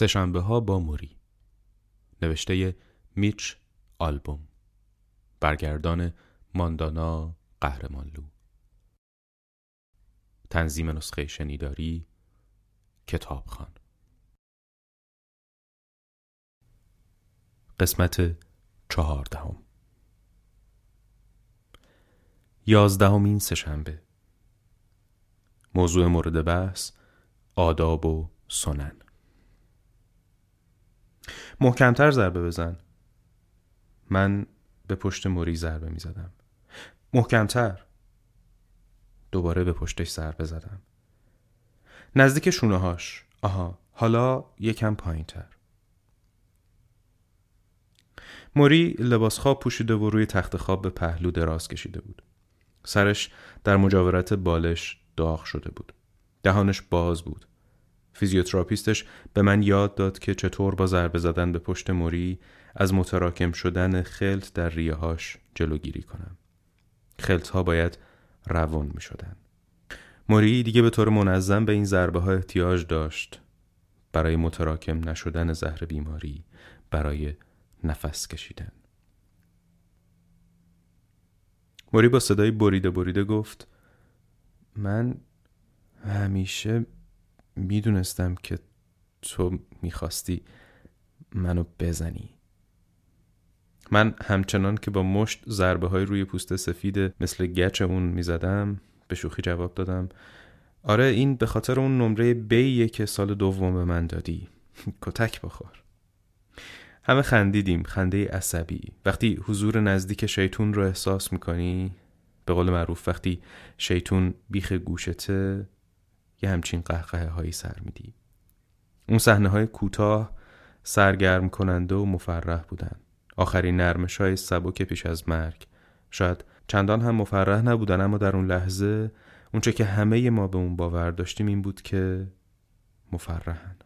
سهشنبه ها با موری. نوشته میچ آلبوم. برگردان ماندانا قهرمانلو. تنظیم نسخه شنیداری کتابخان. قسمت چهاردهم. یازدهمین سهشنبه. موضوع مورد بحث آداب و سنن. محکمتر ضربه بزن. من به پشت موری ضربه می زدم. محکمتر. دوباره به پشتش ضربه زدم. نزدیک شونه هاش. آها حالا یکم پایین تر موری لباس خواب پوشیده و روی تخت خواب به پهلو دراز کشیده بود. سرش در مجاورت بالش داغ شده بود. دهانش باز بود. فیزیوتراپیستش به من یاد داد که چطور با ضربه زدن به پشت موری از متراکم شدن خلط در ریههاش جلوگیری کنم. خلط ها باید روان می شدن. موری دیگه به طور منظم به این ضربه ها احتیاج داشت برای متراکم نشدن زهر بیماری برای نفس کشیدن. موری با صدای بریده بریده گفت من همیشه می‌دونستم که تو می‌خواستی منو بزنی. من همچنان که با مشت ضربه های روی پوست سفید مثل گچ اون می‌زدم به شوخی جواب دادم. آره این به خاطر اون نمره بیه که سال دوم به من دادی. کتک بخور. همه خندیدیم. خنده عصبی. وقتی حضور نزدیک شیطون رو احساس می‌کنی به قول معروف وقتی شیطون بیخ گوشته یه همچین قهقه هایی سر میدی. اون صحنه های کوتاه سرگرم کننده و مفرح بودن. آخرین نرمش های سبک پیش از مرگ. شاید چندان هم مفرح نبودن اما در اون لحظه اونچه که همه ما به اون باور داشتیم این بود که مفرحن.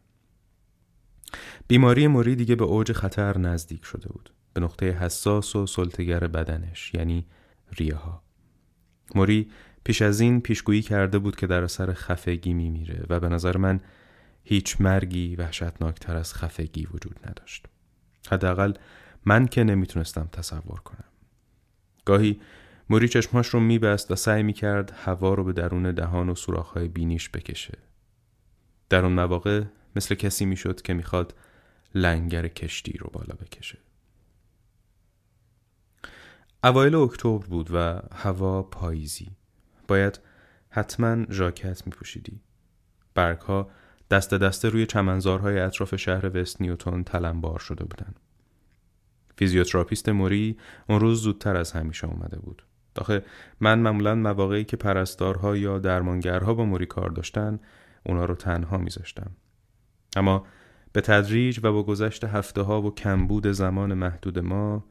بیماری موری دیگه به اوج خطر نزدیک شده بود. به نقطه حساس و سلطگر بدنش یعنی ریه ها موری پیش از این پیشگویی کرده بود که در اثر خفگی میمیره و به نظر من هیچ مرگی وحشتناکتر از خفگی وجود نداشت. حداقل من که نمی‌تونستم تصور کنم. گاهی موری چشماش رو میبست و سعی می‌کرد هوا رو به درون دهان و سوراخ‌های بینیش بکشه. در اون مواقع مثل کسی می‌شد که می‌خواد لنگر کشتی رو بالا بکشه. اوایل اکتبر بود و هوا پاییزی. باید حتما ژاکت می پوشیدی. برگ ها دسته دسته روی چمنزارهای اطراف شهر وست نیوتون تلمبار شده بودند. فیزیوتراپیست موری اون روز زودتر از همیشه اومده بود. داخه من معمولا مواقعی که پرستارها یا درمانگرها با موری کار داشتن اونا رو تنها میذاشتم. اما به تدریج و با گذشت هفته ها و کمبود زمان محدود ما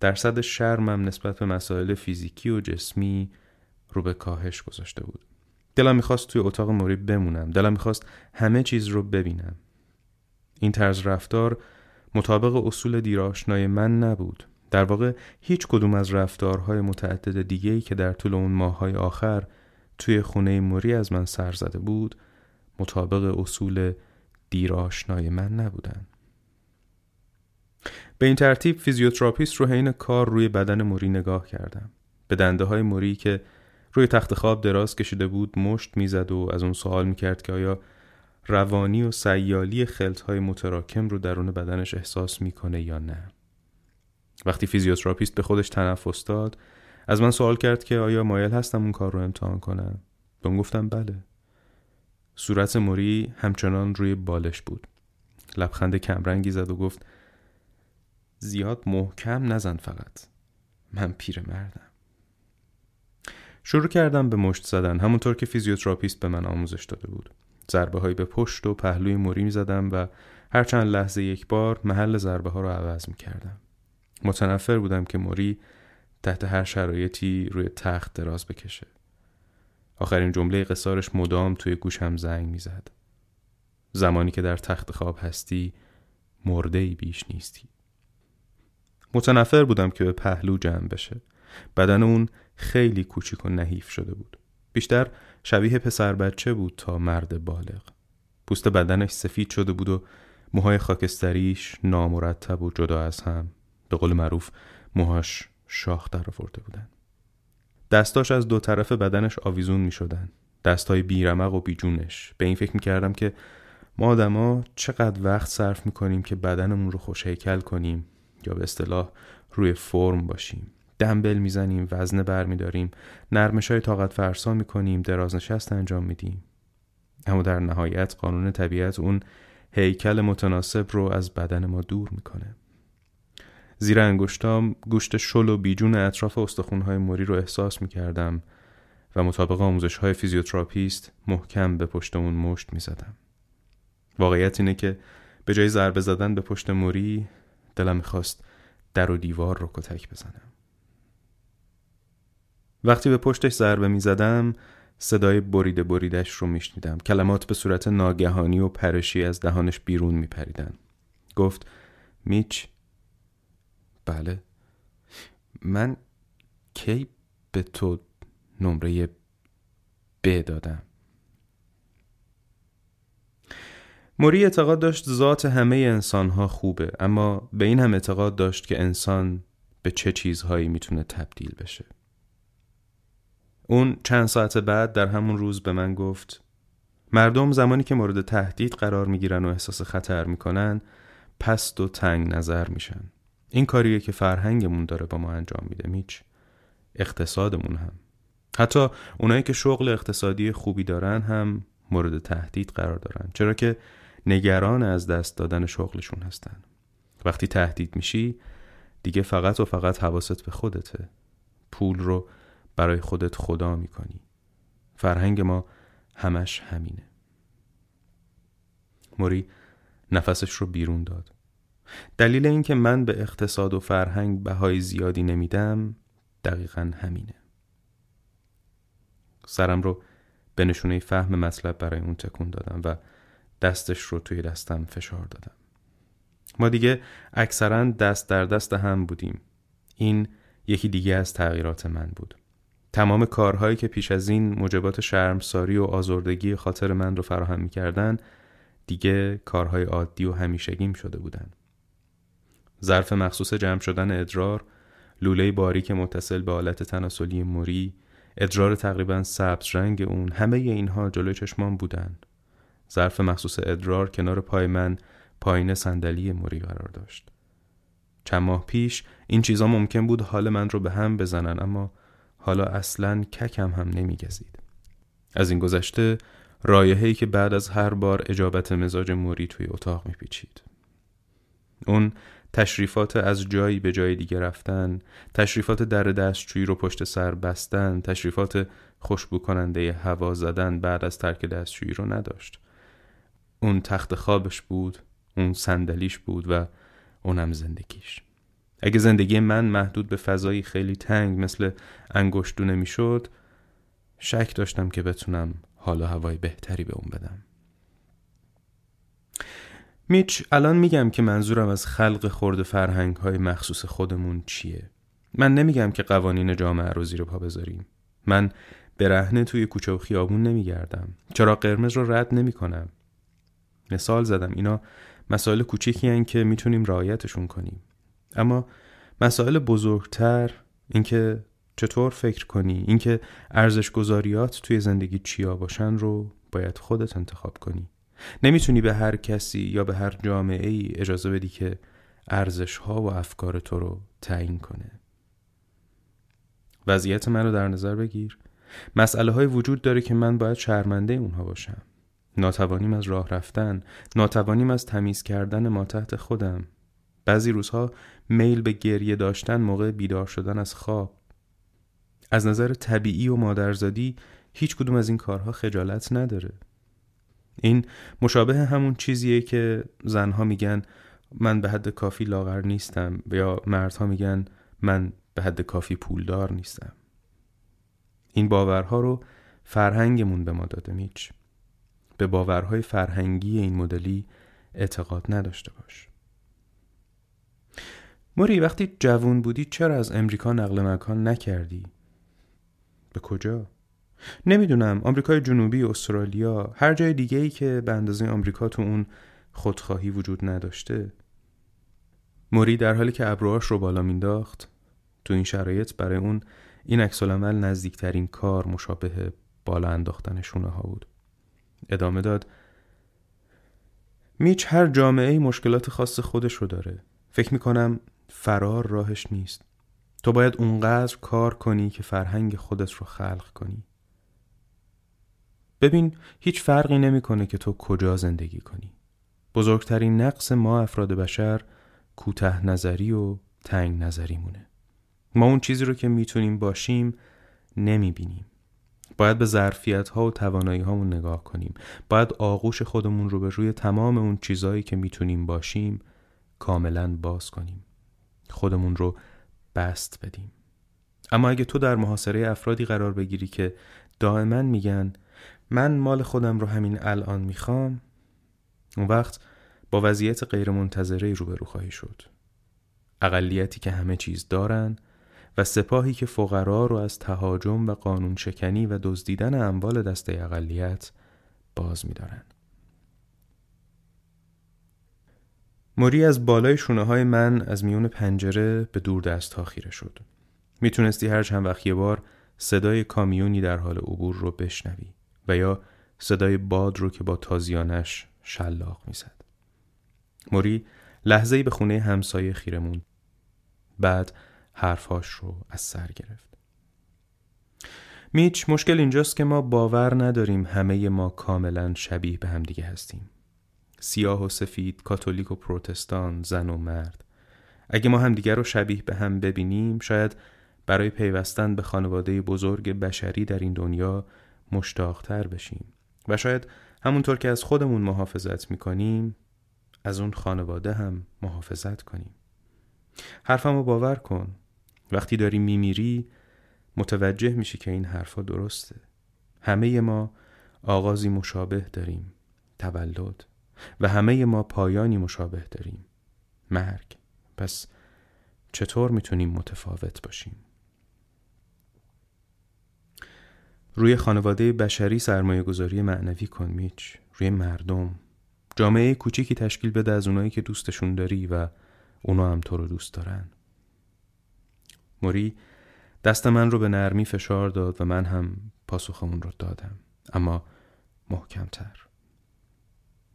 درصد شرمم نسبت به مسائل فیزیکی و جسمی رو به کاهش گذاشته بود. دلم می‌خواست توی اتاق موری بمونم. دلم می‌خواست همه چیز رو ببینم. این طرز رفتار مطابق اصول دیراشنای من نبود. در واقع هیچ کدوم از رفتارهای متعدد دیگهی که در طول اون ماههای آخر توی خونه موری از من سر زده بود مطابق اصول دیرآشنای من نبودن. به این ترتیب فیزیوتراپیست رو حین کار روی بدن موری نگاه کردم. به دنده های موری که روی تخت خواب دراز کشیده بود مشت می‌زد و از اون سوال می‌کرد که آیا روانی و سیالی های متراکم رو درون بدنش احساس می‌کنه یا نه؟ وقتی فیزیوتراپیست به خودش تنفس داد از من سوال کرد که آیا مایل هستم اون کار رو امتحان کنم؟ به اون گفتم بله. صورت موری همچنان روی بالش بود. لبخند کمرنگی زد و گفت زیاد محکم نزن فقط. من پیرمردم. شروع کردم به مشت زدن همونطور که فیزیوتراپیست به من آموزش داده بود. ضربه هایی به پشت و پهلوی موری می زدم و هر چند لحظه یک بار محل ضربه ها رو عوض می کردم متنفر بودم که موری تحت هر شرایطی روی تخت دراز بکشه. آخرین جمله قصارش مدام توی گوشم زنگ می‌زد. زمانی که در تخت خواب هستی مرده ای بیش نیستی. متنفر بودم که به پهلو جمع بشه. بدن اون خیلی کوچیک و نحیف شده بود. بیشتر شبیه پسر بچه بود تا مرد بالغ. پوست بدنش سفید شده بود و موهای خاکستریش نامرتب و جدا از هم به قول معروف موهاش شاخ در آورده بودن. دستاش از دو طرف بدنش آویزون می شدن دستای بیرمق و بیجونش. به این فکر می کردم که ما آدما چقدر وقت صرف می کنیم که بدنمون رو خوشهیکل کنیم یا به اصطلاح روی فرم باشیم. دنبل می‌زنیم وزنه برمیداریم. نرمش های طاقت فرسا می‌کنیم دراز نشست انجام میدیم. اما در نهایت قانون طبیعت اون هیکل متناسب رو از بدن ما دور می‌کنه. زیر انگشتام گوشت شل و بیجون اطراف استخونهای موری رو احساس می‌کردم و مطابق آموزش های فیزیوتراپیست محکم به پشت اون مشت می‌زدم. واقعیت اینه که به جای ضربه زدن به پشت موری دلم می‌خواست در و دیوار رو کتک بزنم. وقتی به پشتش ضربه می‌زدم صدای بریده بریدش رو میشنیدم. کلمات به صورت ناگهانی و پرشی از دهانش بیرون میپریدن. گفت میچ؟ بله. من کی به تو نمره ب دادم؟ موری اعتقاد داشت ذات همه انسان ها خوبه اما به این هم اعتقاد داشت که انسان به چه چیزهایی می‌تونه تبدیل بشه. اون چند ساعت بعد در همون روز به من گفت مردم زمانی که مورد تهدید قرار می‌گیرن و احساس خطر می‌کنن پست و تنگ نظر میشن. این کاریه که فرهنگمون داره با ما انجام میده میچ اقتصادمون هم. حتی اونایی که شغل اقتصادی خوبی دارن هم مورد تهدید قرار دارن چرا که نگران از دست دادن شغلشون هستن. وقتی تهدید میشی دیگه فقط و فقط حواست به خودته. پول رو برای خودت خدا می‌کنی. فرهنگ ما همش همینه. موری نفسش رو بیرون داد. دلیل اینکه من به اقتصاد و فرهنگ بهای زیادی نمیدم دقیقا همینه. سرم رو به نشونه فهم مطلب برای اون تکون دادم و دستش رو توی دستم فشار دادم. ما دیگه اکثرا دست در دست هم بودیم. این یکی دیگه از تغییرات من بود. تمام کارهایی که پیش از این موجبات شرمساری و آزردگی خاطر من رو فراهم می‌کردن دیگه کارهای عادی و همیشگیم شده بودن. ظرف مخصوص جمع شدن ادرار لوله باریک متصل به آلت تناسلی موری ادرار تقریبا سبز رنگ اون همه اینها جلوی چشمان بودن. ظرف مخصوص ادرار کنار پای من پایین صندلی موری قرار داشت. چند ماه پیش این چیزا ممکن بود حال من رو به هم بزنن اما حالا اصلا ککم هم نمیگزید. از این گذشته رایحه‌ای که بعد از هر بار اجابت مزاج موری توی اتاق میپیچید. اون تشریفات از جایی به جای دیگه رفتن تشریفات در دستشویی رو پشت سر بستن تشریفات خوشبو کننده هوا زدن بعد از ترک دستشویی رو نداشت. اون تخت خوابش بود اون صندلیش بود و اونم زندگیش. اگه زندگی من محدود به فضایی خیلی تنگ مثل انگشتونه می‌شد شک داشتم که بتونم حالا هوای بهتری به اون بدم. میچ الان میگم که منظورم از خلق خورد فرهنگ های مخصوص خودمون چیه؟ من نمیگم که قوانین جامعه رو زیر پا بذاریم. من برهنه توی کوچه و خیابون نمیگردم. چرا قرمز رو رد نمی‌کنم؟ مثال زدم اینا مسائل کوچیکی که می‌تونیم رعایتشون کنیم. اما مسائل بزرگتر اینکه چطور فکر کنی اینکه ارزش گذاریات توی زندگی چیا باشن رو باید خودت انتخاب کنی. نمی‌تونی به هر کسی یا به هر جامعه ای اجازه بدی که ارزش ها و افکار تو رو تعیین کنه. وضعیت من رو در نظر بگیر. مسئله های وجود داره که من باید شرمنده اونها باشم. ناتوانیم از راه رفتن ناتوانیم از تمیز کردن ما تحت خودم. بعضی روزها میل به گریه داشتن موقع بیدار شدن از خواب. از نظر طبیعی و مادرزادی هیچ کدوم از این کارها خجالت نداره. این مشابه همون چیزیه که زنها میگن من به حد کافی لاغر نیستم یا مردها میگن من به حد کافی پولدار نیستم. این باورها رو فرهنگمون به ما داده میچ. به باورهای فرهنگی این مدلی اعتقاد نداشته باش. موری وقتی جوون بودی چرا از امریکا نقل مکان نکردی؟ به کجا؟ نمی‌دونم آمریکای جنوبی استرالیا هر جای دیگه ای که به اندازه آمریکا تو اون خودخواهی وجود نداشته موری در حالی که ابروهاش رو بالا مینداخت تو این شرایط برای اون این عکس نزدیکترین کار مشابه بالا انداختن شونه ها بود ادامه داد میچ هر جامعه مشکلات خاص خودش رو داره فکر می‌کنم فرار راهش نیست. تو باید اونقدر کار کنی که فرهنگ خودت رو خلق کنی. ببین هیچ فرقی نمی‌کنه که تو کجا زندگی کنی. بزرگترین نقص ما افراد بشر کوته نظری و تنگ نظری مونه ما اون چیزی رو که می‌تونیم باشیم نمی‌بینیم. باید به ظرفیت ها و توانایی هامون نگاه کنیم. باید آغوش خودمون رو به روی تمام اون چیزهایی که می‌تونیم باشیم کاملا باز کنیم. خودمون رو بست بدیم اما اگه تو در محاصره افرادی قرار بگیری که دائما میگن من مال خودم رو همین الان می‌خوام اون وقت با وضعیت غیرمنتظره روبرو خواهی شد اقلیتی که همه چیز دارن و سپاهی که فقرا رو از تهاجم و قانون شکنی و دزدیدن اموال دسته اقلیت باز می‌دارن. موری از بالای شونه های من از میون پنجره به دور دست ها خیره شد. می‌تونستی هر چند وقت یه بار صدای کامیونی در حال عبور رو بشنوی و یا صدای باد رو که با تازیانش شلاق می‌زد. موری لحظه‌ای به خونه همسایه خیره موند. بعد حرفاش رو از سر گرفت میچ مشکل اینجاست که ما باور نداریم همه ما کاملا شبیه به همدیگه هستیم سیاه و سفید، کاتولیک و پروتستان، زن و مرد. اگه ما همدیگه رو شبیه به هم ببینیم شاید برای پیوستن به خانواده بزرگ بشری در این دنیا مشتاقتر بشیم. و شاید همونطور که از خودمون محافظت می‌کنیم از اون خانواده هم محافظت کنیم. حرفم رو باور کن. وقتی داری میمیری متوجه میشی که این حرفا درسته. همه ما آغازی مشابه داریم. تولد. و همه ما پایانی مشابه داریم. مرگ. پس چطور می‌تونیم متفاوت باشیم؟ روی خانواده بشری سرمایه گذاری معنوی کن میچ. روی مردم. جامعه کوچیکی تشکیل بده از اونایی که دوستشون داری و اونا هم تو رو دوست دارن. موری دست من رو به نرمی فشار داد و من هم پاسخمون رو دادم. اما محکمتر.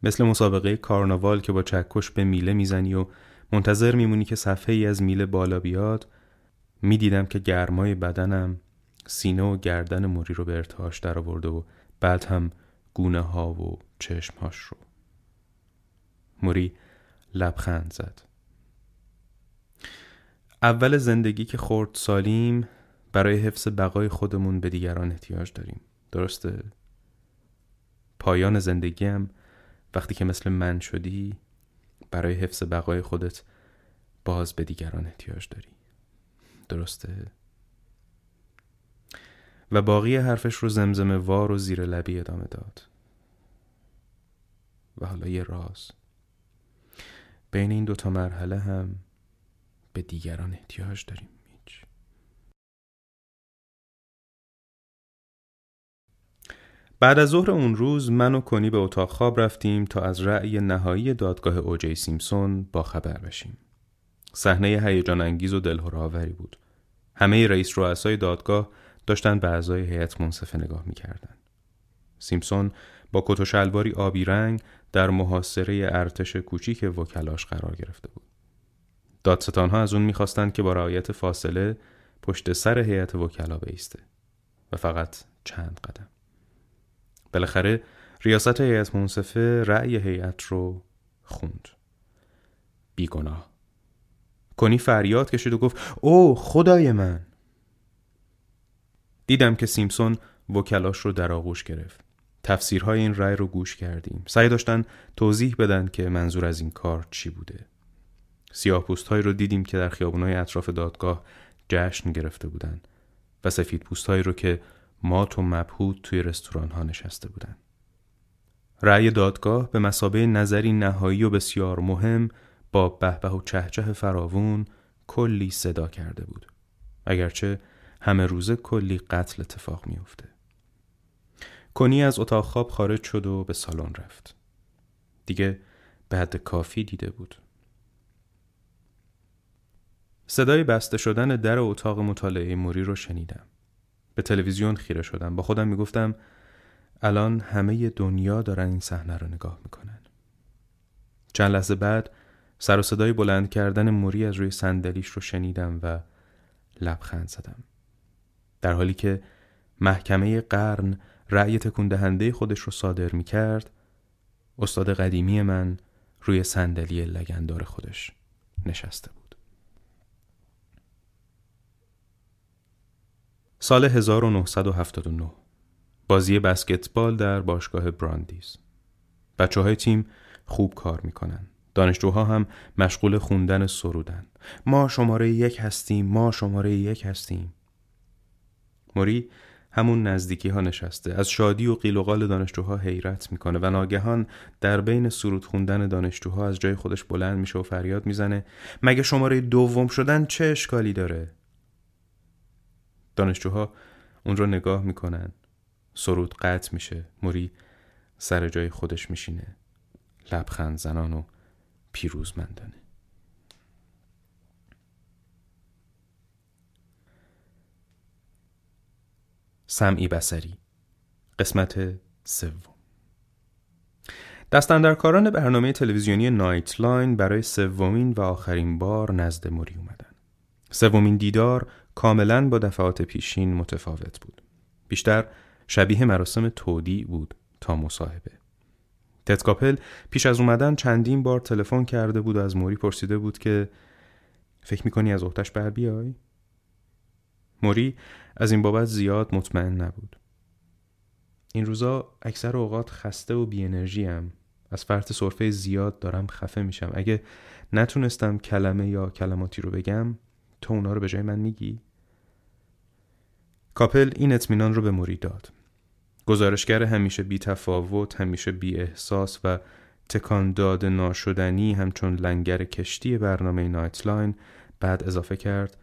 مثل مسابقه کارناوال که با چکش به میله می‌زنی و منتظر میمونی که صفحه ای از میله بالا بیاد می‌دیدم که گرمای بدنم سینه و گردن موری رو به ارتعاش در آورده و بعد هم گونه ها و چشمهاش رو. موری لبخند زد. اول زندگی که خورد سالیم برای حفظ بقای خودمون به دیگران احتیاج داریم. درسته؟ پایان زندگیم وقتی که مثل من شدی برای حفظ بقای خودت باز به دیگران احتیاج داری. درسته؟ و باقی حرفش رو زمزمه وار و زیر لبی ادامه داد. و حالا یه راز. بین این دوتا مرحله هم به دیگران احتیاج داریم. بعد از ظهر اون روز من و کنی به اتاق خواب رفتیم تا از رأی نهایی دادگاه اوجی سیمسون با خبر بشیم. صحنه هیجان انگیز و دلهرآوری بود. همه رئیس رؤسای دادگاه داشتن به اعضای هیئت منصفه نگاه می‌کردن. سیمسون با کت و شلواری آبی رنگ در محاصره ارتش کوچیک وکلاش قرار گرفته بود. ها از اون می‌خواستند که با رعایت فاصله پشت سر هیئت وکلا بیسته و فقط چند قدم بالاخره ریاست هیئت منصفه رأی هیئت رو خوند. بیگناه. کنی فریاد کشید و گفت او خدای من. دیدم که سیمسون وکلاش رو در آغوش گرفت. تفسیرهای این رأی رو گوش کردیم. سعی داشتن توضیح بدن که منظور از این کار چی بوده. سیاه پوست رو دیدیم که در خیابونهای اطراف دادگاه جشن گرفته بودند و سفید پوست رو که مات و مبهود توی رستوران ها نشسته بودند. رأی دادگاه به مسابه نظری نهایی و بسیار مهم با بهبه و چهچه فراوون کلی صدا کرده بود. اگرچه همه روزه کلی قتل اتفاق میافته. کنی از اتاق خواب خارج شد و به سالن رفت. دیگه به حد کافی دیده بود صدای بسته شدن در اتاق مطالعه موری رو شنیدم به تلویزیون خیره شدم. با خودم می‌گفتم الان همه دنیا دارن این صحنه رو نگاه می‌کنن. چند لحظه بعد سر و صدای بلند کردن موری از روی صندلیش رو شنیدم و لبخند زدم. در حالی که محکمه قرن رأی تکون دهنده خودش رو صادر می کرد استاد قدیمی من روی صندلی لگندار خودش نشسته بود. سال 1979 بازی بسکتبال در باشگاه براندیز. بچه های تیم خوب کار می‌کنن. دانشجوها هم مشغول خوندن سرودن. ما شماره یک هستیم ما شماره یک هستیم. موری همون نزدیکی ها نشسته. از شادی و قیل و قال دانشجوها حیرت می‌کنه و ناگهان در بین سرود خوندن دانشجوها از جای خودش بلند میشه و فریاد می‌زنه. مگه شماره دوم شدن چه اشکالی داره؟ دانشجوها اون رو نگاه می‌کنن. سرود قطع میشه موری سر جای خودش میشینه. لبخند زنان و پیروزمندانه. سمعی بسری قسمت سوم. دست‌اندرکاران برنامه تلویزیونی نایت لاین برای سومین و آخرین بار نزد موری اومدن. سومین دیدار کاملا با دفعات پیشین متفاوت بود. بیشتر شبیه مراسم تودیع بود تا مصاحبه. تد کاپل پیش از اومدن چندین بار تلفن کرده بود و از موری پرسیده بود که فکر می‌کنی از عهده‌ش بر بیای؟ موری از این بابت زیاد مطمئن نبود. این روزا اکثر اوقات خسته و بی انرژی هم. از فرط صرفه زیاد دارم خفه میشم. اگه نتونستم کلمه یا کلماتی رو بگم تو اونا رو به جای من میگی؟ کاپل این اطمینان رو به موری داد. گزارشگر همیشه بی تفاوت، همیشه بی احساس و تکان داد ناشدنی همچون لنگر کشتی برنامه نایتلاین بعد اضافه کرد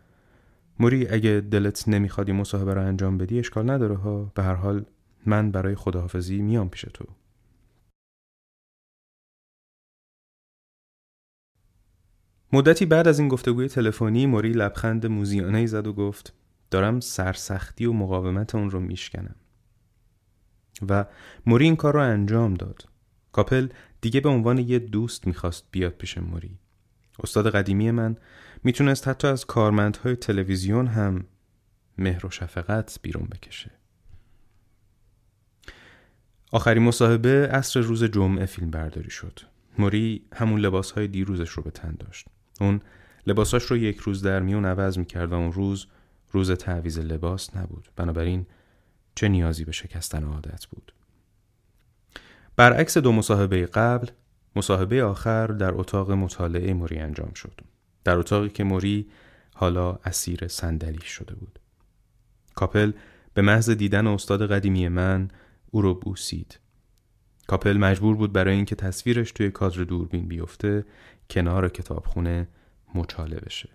موری اگه دلت نمیخوادی مصاحبه رو انجام بدی اشکال نداره ها به هر حال من برای خداحافظی میام پیش تو مدتی بعد از این گفتگوی تلفنی موری لبخند موزیانه زد و گفت دارم سرسختی و مقاومت اون رو میشکنم. و موری این کار رو انجام داد. کاپل دیگه به عنوان یه دوست می‌خواست بیاد پیش موری. استاد قدیمی من می‌تونست حتی از کارمندهای تلویزیون هم مهر و شفقت بیرون بکشه. آخرین مصاحبه عصر روز جمعه فیلم برداری شد. موری همون لباس های دیروزش رو به تن داشت. اون لباساش رو یک روز در میون عوض می‌کرد و اون روز روز تعویز لباس نبود. بنابراین چه نیازی به شکستن عادت بود؟ برعکس دو مصاحبه قبل مصاحبه آخر در اتاق مطالعه موری انجام شد. در اتاقی که موری حالا اسیر صندلی شده بود. کاپل به محض دیدن استاد قدیمی من او رو بوسید. کاپل مجبور بود برای اینکه تصویرش توی کادر دوربین بیفته کنار کتابخونه مچاله بشه.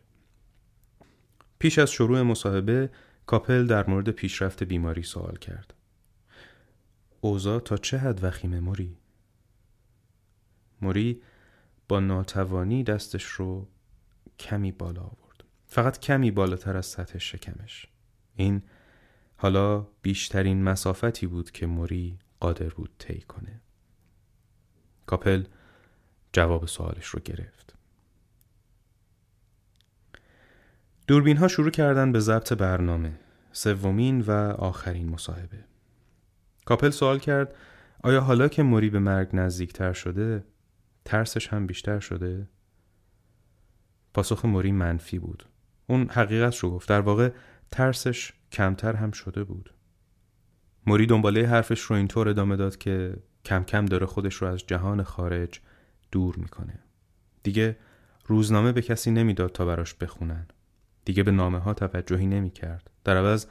پیش از شروع مصاحبه کاپل در مورد پیشرفت بیماری سوال کرد. اوضاع تا چه حد وخیمه موری؟ موری با ناتوانی دستش رو کمی بالا آورد. فقط کمی بالاتر از سطح شکمش. این حالا بیشترین مسافتی بود که موری قادر بود طی کنه. کاپل جواب سوالش رو گرفت. دوربین ها شروع کردن به ضبط برنامه سومین و آخرین مصاحبه. کاپل سوال کرد آیا حالا که موری به مرگ نزدیکتر شده ترسش هم بیشتر شده؟ پاسخ موری منفی بود. اون حقیقت رو گفت. در واقع ترسش کمتر هم شده بود. موری دنباله حرفش رو اینطور ادامه داد که کم کم داره خودش رو از جهان خارج دور می‌کنه. دیگه روزنامه به کسی نمی‌داد تا براش بخونن. دیگه به نامه ها توجهی نمی کرد. در عوض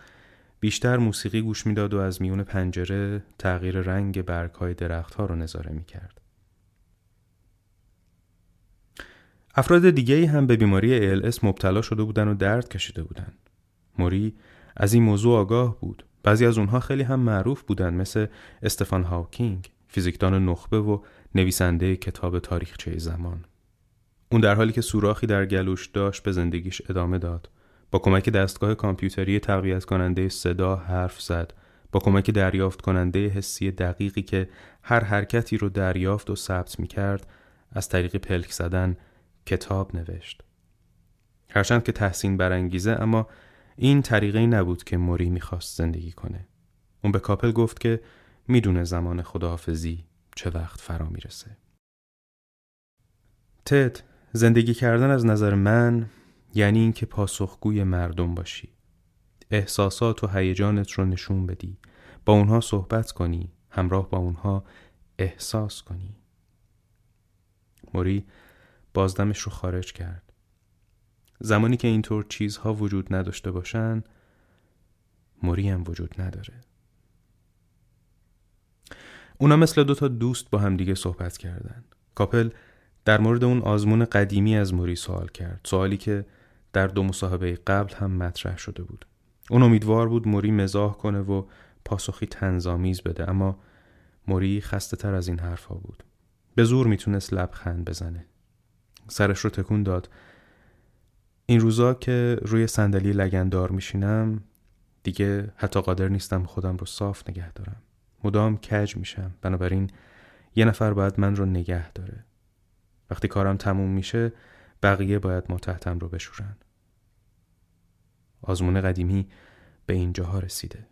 بیشتر موسیقی گوش می‌داد و از میون پنجره تغییر رنگ برگ های درخت ها رو نظاره می کرد. افراد دیگه هم به بیماری ALS مبتلا شده بودن و درد کشیده بودن. موری از این موضوع آگاه بود. بعضی از اونها خیلی هم معروف بودن مثل استفان هاوکینگ فیزیکدان نخبه و نویسنده کتاب تاریخچه زمان اون در حالی که سوراخی در گلوش داشت به زندگیش ادامه داد. با کمک دستگاه کامپیوتری تقویت کننده صدا حرف زد. با کمک دریافت کننده حسی دقیقی که هر حرکتی رو دریافت و ثبت می کرد از طریق پلک زدن کتاب نوشت. هرچند که تحسین برانگیزه اما این طریقه نبود که موری می‌خواست زندگی کنه. اون به کاپل گفت که می‌دونه زمان خداحافظی چه وقت فرا می‌رسه. تد زندگی کردن از نظر من یعنی اینکه پاسخگوی مردم باشی. احساسات و هیجانت رو نشون بدی. با اونها صحبت کنی. همراه با اونها احساس کنی. موری بازدمش رو خارج کرد. زمانی که اینطور چیزها وجود نداشته باشن موری هم وجود نداره. اونا مثل دوتا دوست با همدیگه صحبت کردن. کاپل در مورد اون آزمون قدیمی از موری سوال کرد. سوالی که در دو مصاحبه قبل هم مطرح شده بود. اون امیدوار بود موری مزاح کنه و پاسخی تنظامیز بده اما موری خسته تر از این حرفها بود. به زور می‌تونست لبخند بزنه. سرش رو تکون داد. این روزا که روی صندلی لگندار میشینم دیگه حتی قادر نیستم خودم رو صاف نگه دارم. مدام کج میشم. بنابراین یه نفر باید من رو نگه داره. وقتی کارم تموم میشه بقیه باید ما تحتم رو بشورن. آزمون قدیمی به اینجاها رسیده.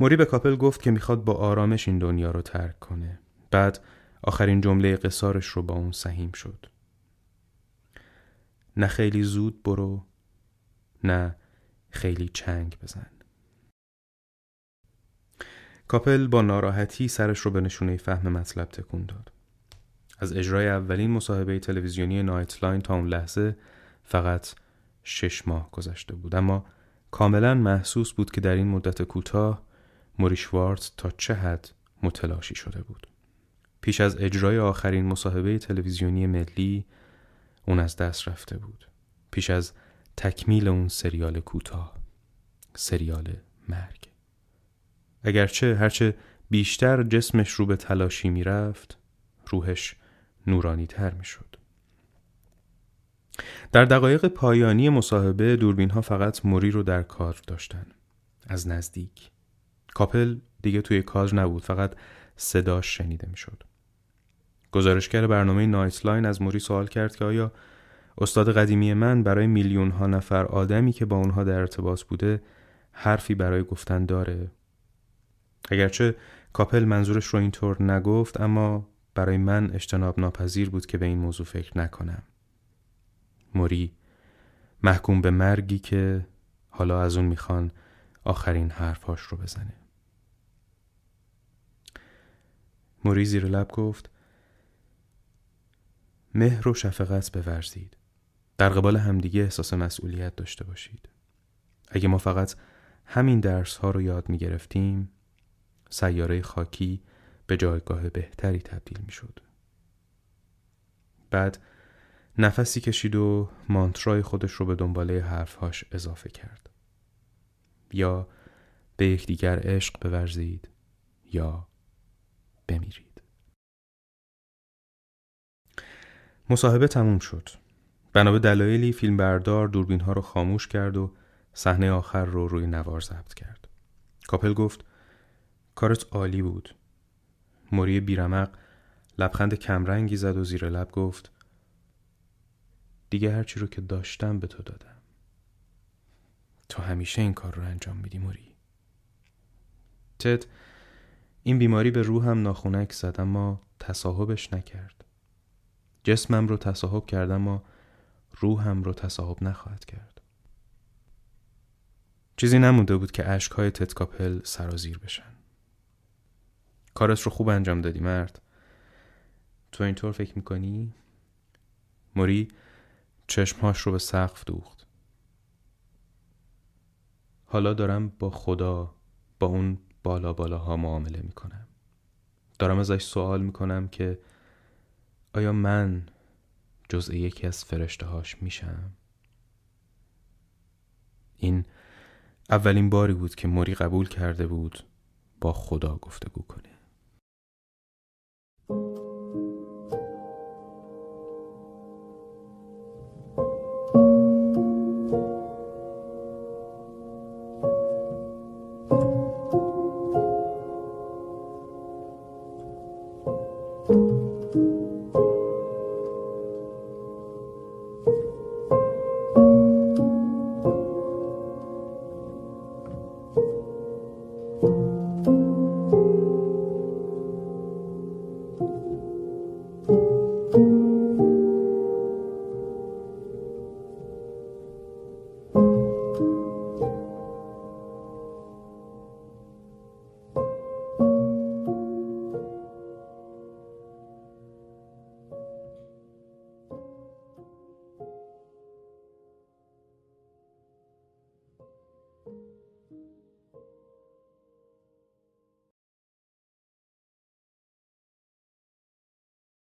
موری به کاپل گفت که می‌خواد با آرامش این دنیا رو ترک کنه. بعد آخرین جمله قصارش رو با اون سهیم شد. نه خیلی زود برو نه خیلی چنگ بزن. کاپل با ناراحتی سرش رو به نشونه فهم مطلب تکون داد. از اجرای اولین مصاحبه تلویزیونی نایت لاین تا اون لحظه فقط شش ماه گذشته بود. اما کاملا محسوس بود که در این مدت کوتاه موریشوارت تا چه حد متلاشی شده بود. پیش از اجرای آخرین مصاحبه تلویزیونی ملی اون از دست رفته بود. پیش از تکمیل اون سریال کوتاه سریال مرگ. اگرچه هرچه بیشتر جسمش رو به تلاشی می‌رفت روحش نورانی تر می شد. در دقایق پایانی مصاحبه دوربین ها فقط موری رو در کار داشتن. از نزدیک. کاپل دیگه توی کار نبود فقط صداش شنیده می شد گزارشگر برنامه نایت لاین از موری سوال کرد که آیا استاد قدیمی من برای میلیون ها نفر آدمی که با اونها در ارتباط بوده حرفی برای گفتن داره؟ اگرچه کاپل منظورش رو اینطور نگفت اما برای من اجتناب ناپذیر بود که به این موضوع فکر نکنم. موری محکوم به مرگی که حالا از اون می‌خوان آخرین حرفهاش رو بزنه. موری زیر لب گفت مهر و شفقت بورزید. در قبال همدیگه احساس مسئولیت داشته باشید. اگه ما فقط همین درس ها رو یاد می گرفتیم سیاره خاکی به جایگاه بهتری تبدیل می شد. بعد نفسی کشید و مانترای خودش رو به دنباله حرفهاش اضافه کرد. یا به یکدیگر عشق بورزید یا بمیرید. مصاحبه تموم شد. بنا به دلایلی فیلمبردار دوربین ها رو خاموش کرد و صحنه آخر رو روی نوار ضبط کرد. کاپل گفت کارت عالی بود. موری بیرمق لبخند کمرنگی زد و زیر لب گفت دیگه هرچی رو که داشتم به تو دادم. تو همیشه این کار رو انجام میدی موری تد این بیماری به روحم ناخونک زد اما تصاحبش نکرد. جسمم رو تصاحب کرد اما روحم رو تصاحب نخواهد کرد. چیزی نمونده بود که اشکهای تدکاپل سرازیر بشن. کارت رو خوب انجام دادی مرد تو اینطور فکر می‌کنی؟ موری چشمهاش رو به سقف دوخت حالا دارم با خدا با اون بالا بالاها معامله می‌کنم دارم ازش سوال می‌کنم که آیا من جزء یکی از فرشته هاش میشم؟ این اولین باری بود که موری قبول کرده بود با خدا گفتگو کنه